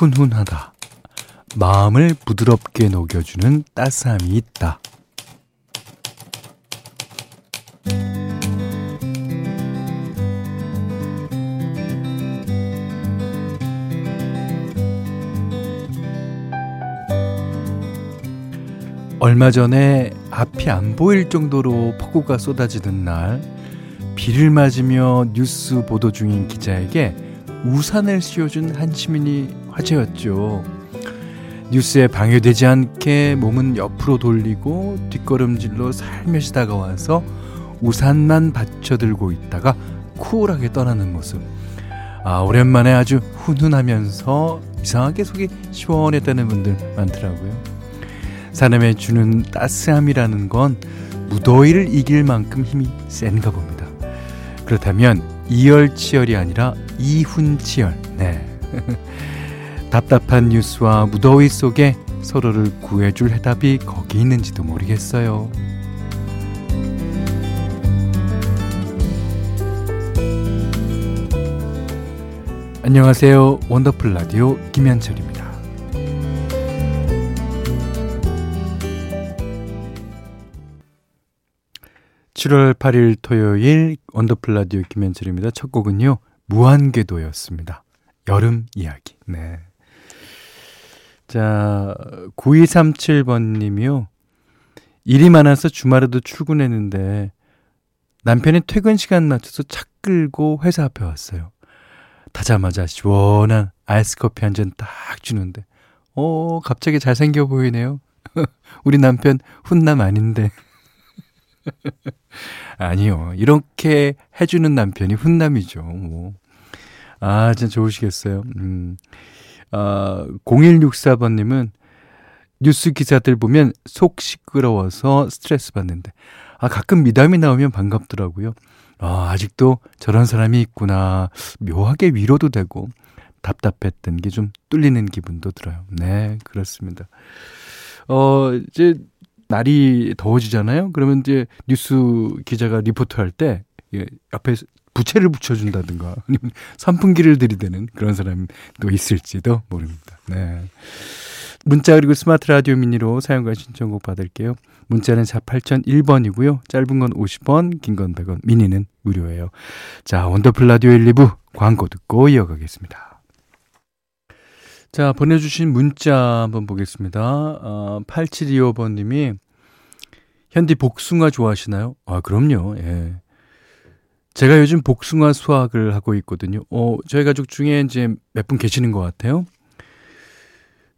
훈훈하다. 마음을 부드럽게 녹여주는 따스함이 있다. 얼마 전에 앞이 안 보일 정도로 폭우가 쏟아지는 날, 비를 맞으며 뉴스 보도 중인 기자에게 우산을 씌워준 한 시민이 화제였죠. 뉴스에 방해되지 않게 몸은 옆으로 돌리고 뒷걸음질로 살며시 다가와서 우산만 받쳐들고 있다가 쿨하게 떠나는 모습. 아, 오랜만에 아주 훈훈하면서 이상하게 속이 시원했다는 분들 많더라고요. 사람에 주는 따스함이라는 건 무더위를 이길 만큼 힘이 센가 봅니다. 그렇다면 이열치열이 아니라 이훈치열. 네. 답답한 뉴스와 무더위 속에 서로를 구해줄 해답이 거기 있는지도 모르겠어요. 안녕하세요. 원더풀 라디오 김현철입니다. 7월 8일 토요일 원더풀 라디오 김현철입니다. 첫 곡은요. 무한궤도였습니다. 여름 이야기. 네. 자, 9237번 님이요. 일이 많아서 주말에도 출근했는데 남편이 퇴근 시간 맞춰서 차 끌고 회사 앞에 왔어요. 타자마자 시원한 아이스 커피 한 잔 딱 주는데 어, 갑자기 잘생겨 보이네요. 우리 남편 훈남 아닌데. 아니요. 이렇게 해주는 남편이 훈남이죠. 뭐. 아, 진짜 좋으시겠어요. 음. 아, 0164번님은 뉴스 기사들 보면 속 시끄러워서 스트레스 받는데, 아, 가끔 미담이 나오면 반갑더라고요. 아, 아직도 저런 사람이 있구나. 묘하게 위로도 되고, 답답했던 게 좀 뚫리는 기분도 들어요. 네, 그렇습니다. 어, 이제 날이 더워지잖아요. 그러면 이제 뉴스 기자가 리포트 할때 예, 앞에 부채를 부쳐준다든가 아니면 선풍기를 들이대는 그런 사람도 있을지도 모릅니다. 네. 문자 그리고 스마트 라디오 미니로 사연과 신청곡 받을게요. 문자는 4 8001번이고요. 짧은 건 50원, 긴 건 100원, 미니는 무료예요. 자, 원더풀 라디오 1, 2부 광고 듣고 이어가겠습니다. 자, 보내주신 문자 한번 보겠습니다. 어, 8725번님이, 현디 복숭아 좋아하시나요? 아, 그럼요. 예. 제가 요즘 복숭아 수확을 하고 있거든요. 어, 저희 가족 중에 이제 몇 분 계시는 것 같아요.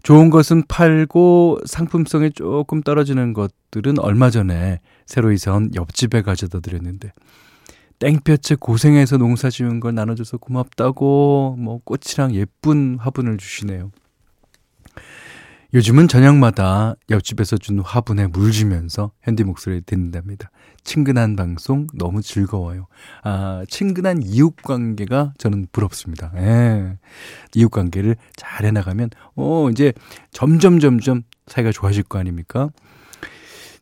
좋은 것은 팔고 상품성이 조금 떨어지는 것들은 얼마 전에 새로 이사 온 옆집에 가져다 드렸는데 땡볕에 고생해서 농사 지은 걸 나눠줘서 고맙다고 뭐 꽃이랑 예쁜 화분을 주시네요. 요즘은 저녁마다 옆집에서 준 화분에 물 주면서 현디 목소리 듣는답니다. 친근한 방송 너무 즐거워요. 아, 친근한 이웃 관계가 저는 부럽습니다. 예. 이웃 관계를 잘 해나가면, 어, 이제 점점 점점 사이가 좋아질 거 아닙니까?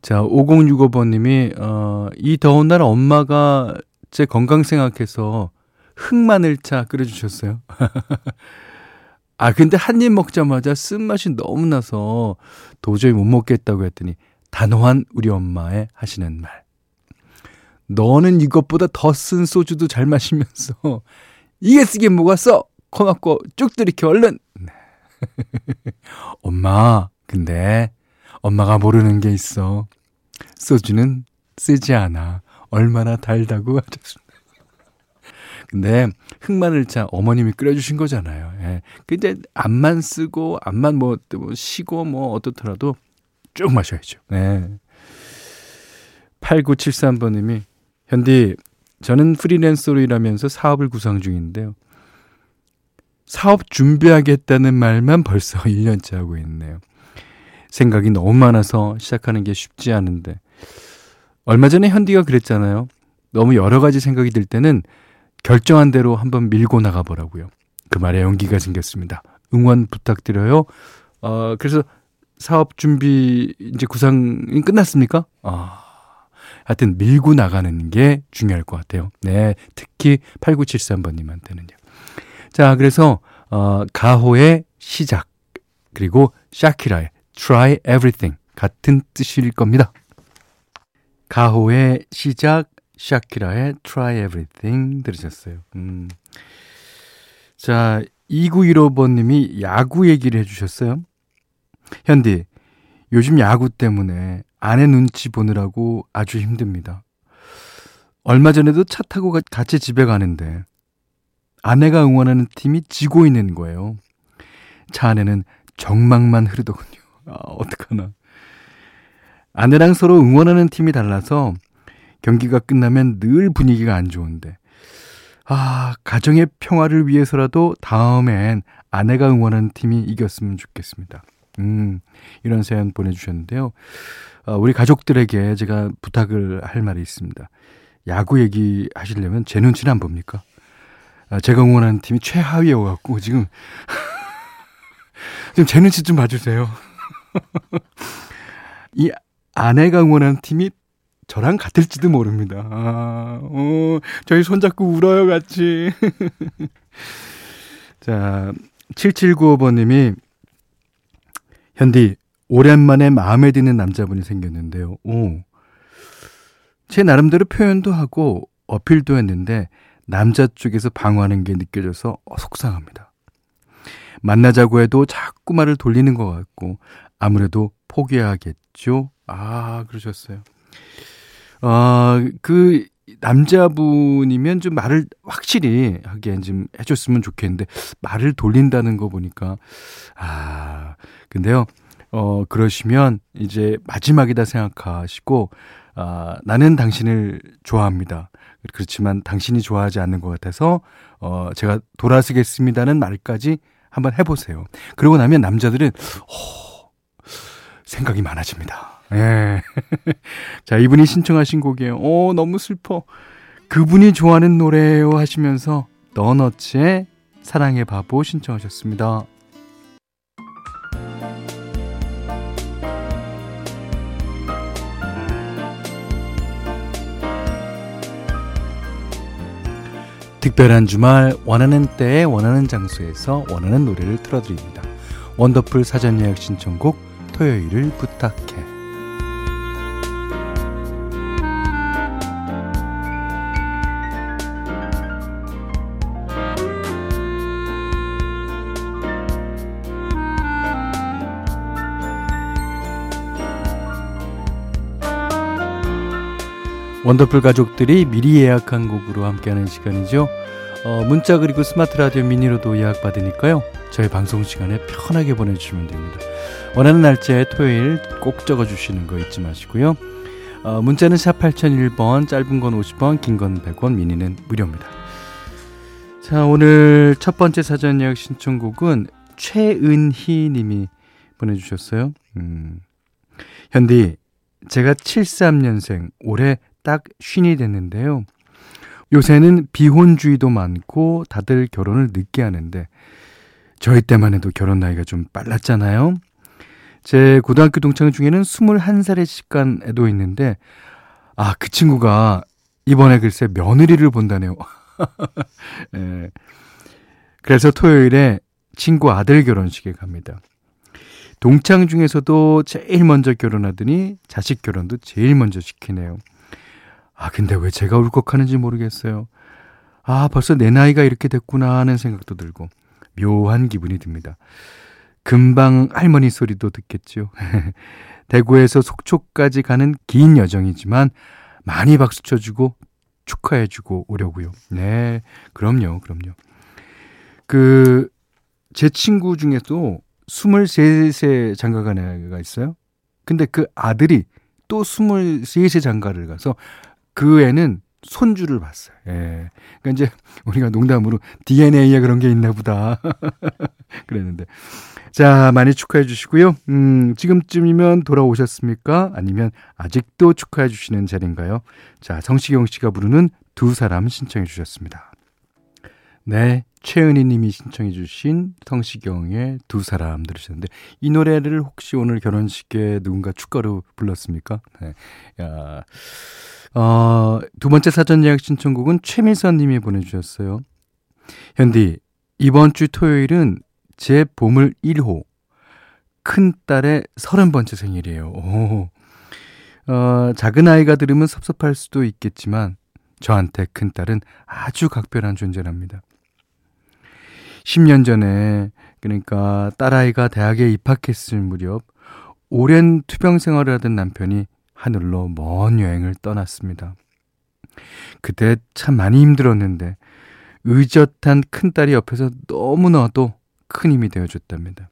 자, 5065번님이, 어, 이 더운 날 엄마가 제 건강 생각해서 흑마늘차 끓여주셨어요. 아, 근데 한 입 먹자마자 쓴맛이 너무 나서 도저히 못 먹겠다고 했더니 단호한 우리 엄마의 하시는 말. 너는 이것보다 더 쓴 소주도 잘 마시면서 이게 쓰게 뭐가 써? 코 막고 쭉 들이켜 얼른. 엄마, 근데 엄마가 모르는 게 있어. 소주는 쓰지 않아. 얼마나 달다고 하셨습니다. 근데 흑마늘차 어머님이 끓여주신 거잖아요. 예. 근데 앞만 쓰고 앞만 뭐, 뭐 쉬고 뭐 어떻더라도 쭉 마셔야죠. 예. 8973번님이 현디 저는 프리랜서로 일하면서 사업을 구상 중인데요. 사업 준비하겠다는 말만 벌써 1년째 하고 있네요. 생각이 너무 많아서 시작하는 게 쉽지 않은데 얼마 전에 현디가 그랬잖아요. 너무 여러 가지 생각이 들 때는 결정한 대로 한번 밀고 나가보라고요. 그 말에 용기가 생겼습니다. 응원 부탁드려요. 어, 그래서 사업 준비 이제 구상이 끝났습니까? 아, 하여튼 밀고 나가는 게 중요할 것 같아요. 네, 특히 8973번님한테는요. 자, 그래서 어, 가호의 시작. 그리고 샤키라의 Try Everything 같은 뜻일 겁니다. 가호의 시작, 샤키라의 Try Everything 들으셨어요. 음. 자, 2915번님이 야구 얘기를 해주셨어요. 현디, 요즘 야구 때문에 아내 눈치 보느라고 아주 힘듭니다. 얼마 전에도 차 타고 같이 집에 가는데 아내가 응원하는 팀이 지고 있는 거예요. 차 안에는 정막만 흐르더군요. 아, 어떡하나. 아내랑 서로 응원하는 팀이 달라서 경기가 끝나면 늘 분위기가 안 좋은데, 아, 가정의 평화를 위해서라도 다음엔 아내가 응원하는 팀이 이겼으면 좋겠습니다. 음, 이런 사연 보내주셨는데요. 어, 우리 가족들에게 제가 부탁을 할 말이 있습니다. 야구 얘기 하시려면 제 눈치는 안 봅니까? 아, 제가 응원하는 팀이 최하위여갖고 지금 지금 제 눈치 좀 봐주세요. 이 아내가 응원하는 팀이 저랑 같을지도 모릅니다. 아, 어, 저희 손잡고 울어요, 같이. 자, 7795번님이, 현디, 오랜만에 마음에 드는 남자분이 생겼는데요. 오. 제 나름대로 표현도 하고 어필도 했는데, 남자 쪽에서 방어하는 게 느껴져서 속상합니다. 만나자고 해도 자꾸 말을 돌리는 것 같고, 아무래도 포기해야겠죠? 아, 그러셨어요. 어, 그, 남자분이면 좀 말을 확실히 하게 좀 해줬으면 좋겠는데, 말을 돌린다는 거 보니까, 아, 근데요, 어, 그러시면 이제 마지막이다 생각하시고, 아, 나는 당신을 좋아합니다. 그렇지만 당신이 좋아하지 않는 것 같아서, 어, 제가 돌아서겠습니다는 말까지 한번 해보세요. 그러고 나면 남자들은, 어, 생각이 많아집니다. 예. 자, 이분이 신청하신 곡이에요. 오, 너무 슬퍼. 그분이 좋아하는 노래예요 하시면서 너너츠의 사랑의 바보 신청하셨습니다. 특별한 주말 원하는 때에 원하는 장소에서 원하는 노래를 틀어드립니다. 원더풀 사전 예약 신청곡 토요일을 부탁해. 원더풀 가족들이 미리 예약한 곡으로 함께하는 시간이죠. 어, 문자 그리고 스마트 라디오 미니로도 예약 받으니까요. 저희 방송 시간에 편하게 보내주시면 됩니다. 원하는 날짜에 토요일 꼭 적어주시는 거 잊지 마시고요. 어, 문자는 샵 8001번, 짧은 건 50원, 긴 건 100원, 미니는 무료입니다. 자, 오늘 첫 번째 사전 예약 신청곡은 최은희 님이 보내주셨어요. 음. 현디, 제가 73년생, 올해 딱 쉰이 됐는데요. 요새는 비혼주의도 많고 다들 결혼을 늦게 하는데 저희 때만 해도 결혼 나이가 좀 빨랐잖아요. 제 고등학교 동창 중에는 21살의 직간에도 있는데 아, 그 친구가 이번에 글쎄 며느리를 본다네요. 예. 그래서 토요일에 친구 아들 결혼식에 갑니다. 동창 중에서도 제일 먼저 결혼하더니 자식 결혼도 제일 먼저 시키네요. 아, 근데 왜 제가 울컥하는지 모르겠어요. 아, 벌써 내 나이가 이렇게 됐구나 하는 생각도 들고 묘한 기분이 듭니다. 금방 할머니 소리도 듣겠죠. 대구에서 속초까지 가는 긴 여정이지만 많이 박수 쳐주고 축하해주고 오려고요. 네, 그럼요, 그럼요. 그, 제 친구 중에도 23세 장가간 애가 있어요. 근데 그 아들이 또 23세 장가를 가서 그 애는 손주를 봤어요. 예. 그러니까 이제 우리가 농담으로 DNA에 그런 게 있나 보다. 그랬는데. 자, 많이 축하해 주시고요. 음, 지금쯤이면 돌아오셨습니까? 아니면 아직도 축하해 주시는 자리인가요? 자, 성시경 씨가 부르는 두 사람 신청해 주셨습니다. 네. 최은희 님이 신청해 주신 성시경의 두 사람 들으셨는데 이 노래를 혹시 오늘 결혼식에 누군가 축가로 불렀습니까? 네. 야. 어, 두 번째 사전 예약 신청곡은 최민선 님이 보내주셨어요. 현디, 이번 주 토요일은 제 보물 1호. 큰딸의 서른 번째 생일이에요. 오. 어, 작은 아이가 들으면 섭섭할 수도 있겠지만, 저한테 큰딸은 아주 각별한 존재랍니다. 10년 전에, 그러니까 딸아이가 대학에 입학했을 무렵, 오랜 투병 생활을 하던 남편이 하늘로 먼 여행을 떠났습니다. 그때 참 많이 힘들었는데 의젓한 큰딸이 옆에서 너무나도 큰 힘이 되어줬답니다.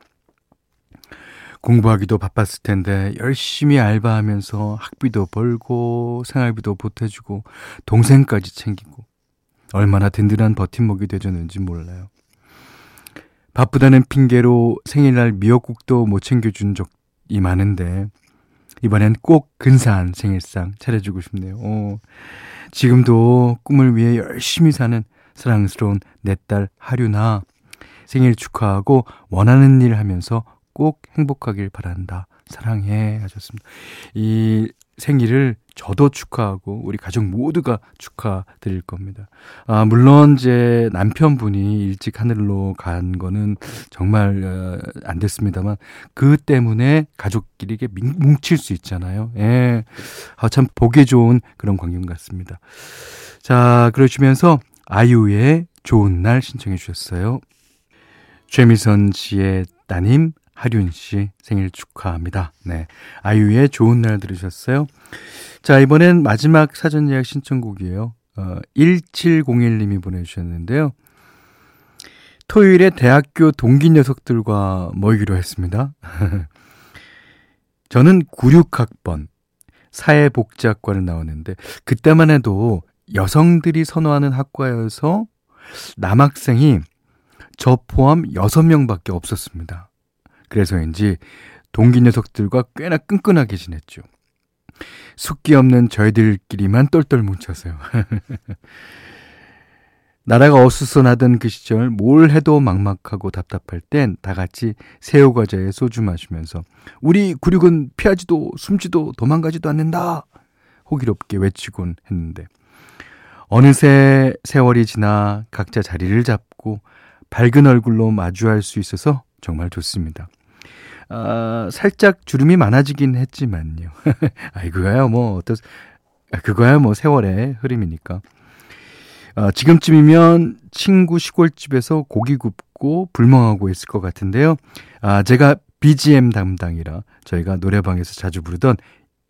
공부하기도 바빴을 텐데 열심히 알바하면서 학비도 벌고 생활비도 보태주고 동생까지 챙기고 얼마나 든든한 버팀목이 되줬는지 몰라요. 바쁘다는 핑계로 생일날 미역국도 못 챙겨준 적이 많은데 이번엔 꼭 근사한 생일상 차려주고 싶네요. 어, 지금도 꿈을 위해 열심히 사는 사랑스러운 내 딸 하류나 생일 축하하고 원하는 일 하면서 꼭 행복하길 바란다. 사랑해 하셨습니다. 이 생일을 저도 축하하고 우리 가족 모두가 축하드릴 겁니다. 아, 물론 제 남편분이 일찍 하늘로 간 거는 정말 어, 안 됐습니다만 그 때문에 가족끼리 이게 뭉칠 수 있잖아요. 예. 아, 참 보기 좋은 그런 광경 같습니다. 자, 그러시면서 아이유의 좋은 날 신청해 주셨어요. 최미선 씨의 따님 하륜 씨 생일 축하합니다. 네. 아이유의 좋은 날 들으셨어요? 자, 이번엔 마지막 사전 예약 신청곡이에요. 어, 1701님이 보내주셨는데요. 토요일에 대학교 동기 녀석들과 모이기로 했습니다. 저는 96학번 사회복지학과를 나왔는데, 그때만 해도 여성들이 선호하는 학과여서 남학생이 저 포함 6명밖에 없었습니다. 그래서인지 동기 녀석들과 꽤나 끈끈하게 지냈죠. 숙기 없는 저희들끼리만 똘똘 뭉쳐서요. 나라가 어수선하던 그 시절 뭘 해도 막막하고 답답할 땐 다 같이 새우과자에 소주 마시면서 우리 구륙은 피하지도 숨지도 도망가지도 않는다 호기롭게 외치곤 했는데 어느새 세월이 지나 각자 자리를 잡고 밝은 얼굴로 마주할 수 있어서 정말 좋습니다. 아, 살짝 주름이 많아지긴 했지만요. 아이, 그거야 뭐, 어떠, 아, 그거야 뭐 세월의 흐름이니까. 아, 지금쯤이면 친구 시골집에서 고기 굽고 불멍하고 있을 것 같은데요. 아, 제가 BGM 담당이라 저희가 노래방에서 자주 부르던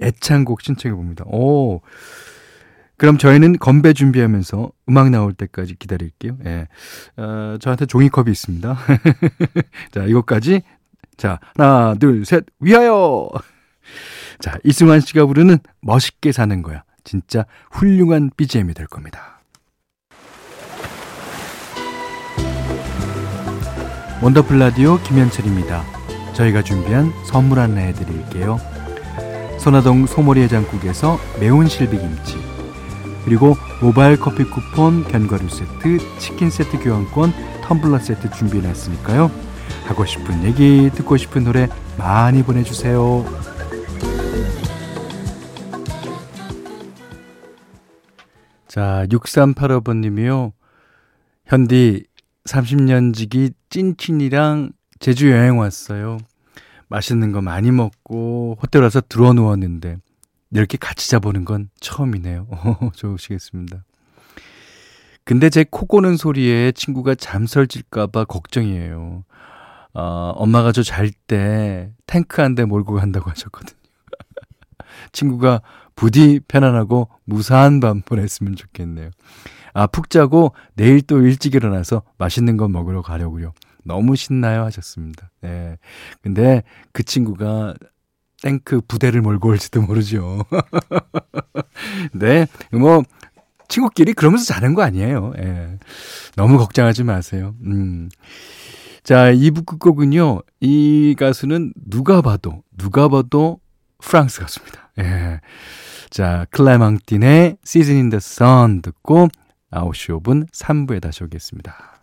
애창곡 신청해 봅니다. 오. 그럼 저희는 건배 준비하면서 음악 나올 때까지 기다릴게요. 예. 어, 저한테 종이컵이 있습니다. 자, 이것까지 자, 하나, 둘, 셋, 위하여! 자, 이승환 씨가 부르는 멋있게 사는 거야. 진짜 훌륭한 BGM이 될 겁니다. 원더풀 라디오 김현철입니다. 저희가 준비한 선물 하나 해드릴게요. 선화동 소머리 해장국에서 매운 실비김치 그리고 모바일 커피 쿠폰, 견과류 세트, 치킨 세트 교환권, 텀블러 세트 준비해놨으니까요. 하고 싶은 얘기, 듣고 싶은 노래 많이 보내주세요. 자, 6385번님이요. 현디 30년 지기 찐친이랑 제주 여행 왔어요. 맛있는 거 많이 먹고 호텔 와서 들어 누웠는데 이렇게 같이 자보는 건 처음이네요. 좋으시겠습니다. 근데 제 코 고는 소리에 친구가 잠설질까봐 걱정이에요. 어, 엄마가 저 잘 때 탱크 한 대 몰고 간다고 하셨거든요. 친구가 부디 편안하고 무사한 밤 보냈으면 좋겠네요. 아, 푹 자고 내일 또 일찍 일어나서 맛있는 거 먹으러 가려고요. 너무 신나요 하셨습니다. 네. 근데 그 친구가 탱크 부대를 몰고 올지도 모르죠. 네. 뭐, 친구끼리 그러면서 자는 거 아니에요. 예. 너무 걱정하지 마세요. 음. 자, 2부 끝곡은요, 이 가수는 누가 봐도, 누가 봐도 프랑스 가수입니다. 예. 자, Season in the Sun 듣고 9시 5분 3부에 다시 오겠습니다.